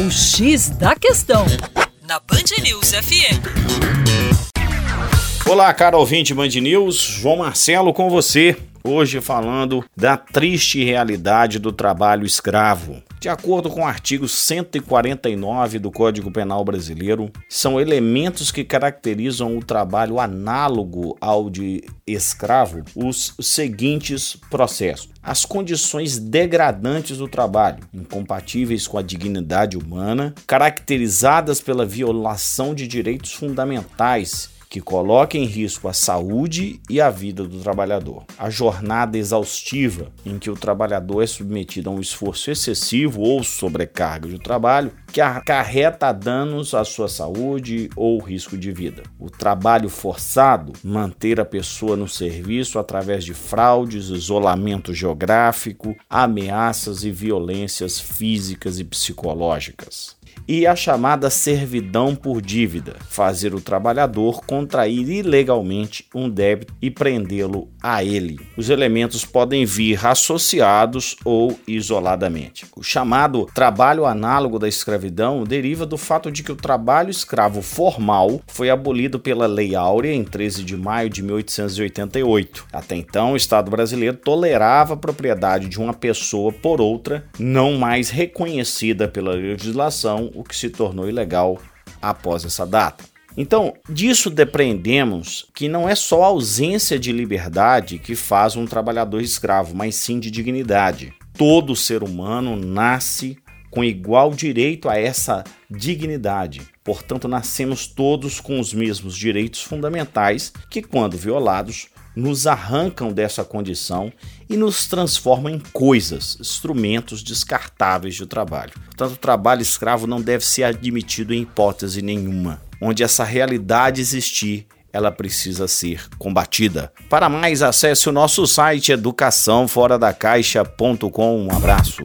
O X da Questão, na Band News FM. Olá, caro ouvinte Band News, João Marcelo com você. Hoje falando da triste realidade do trabalho escravo. De acordo com o artigo 149 do Código Penal Brasileiro, são elementos que caracterizam o trabalho análogo ao de escravo os seguintes processos: as condições degradantes do trabalho, incompatíveis com a dignidade humana, caracterizadas pela violação de direitos fundamentais que coloca em risco a saúde e a vida do trabalhador. A jornada exaustiva, em que o trabalhador é submetido a um esforço excessivo ou sobrecarga de trabalho, que acarreta danos à sua saúde ou risco de vida. O trabalho forçado, manter a pessoa no serviço através de fraudes, isolamento geográfico, ameaças e violências físicas e psicológicas e a chamada servidão por dívida, fazer o trabalhador contrair ilegalmente um débito e prendê-lo a ele. Os elementos podem vir associados ou isoladamente. O chamado trabalho análogo da escravidão deriva do fato de que o trabalho escravo formal foi abolido pela Lei Áurea em 13 de maio de 1888. Até então, o Estado brasileiro tolerava a propriedade de uma pessoa por outra, não mais reconhecida pela legislação o que se tornou ilegal após essa data. Então, disso depreendemos que não é só a ausência de liberdade que faz um trabalhador escravo, mas sim de dignidade. Todo ser humano nasce com igual direito a essa dignidade. Portanto, nascemos todos com os mesmos direitos fundamentais que, quando violados, nos arrancam dessa condição e nos transformam em coisas, instrumentos descartáveis de trabalho. Portanto, o trabalho escravo não deve ser admitido em hipótese nenhuma. Onde essa realidade existir, ela precisa ser combatida. Para mais, acesse o nosso site educaçãoforadacaixa.com. Um abraço.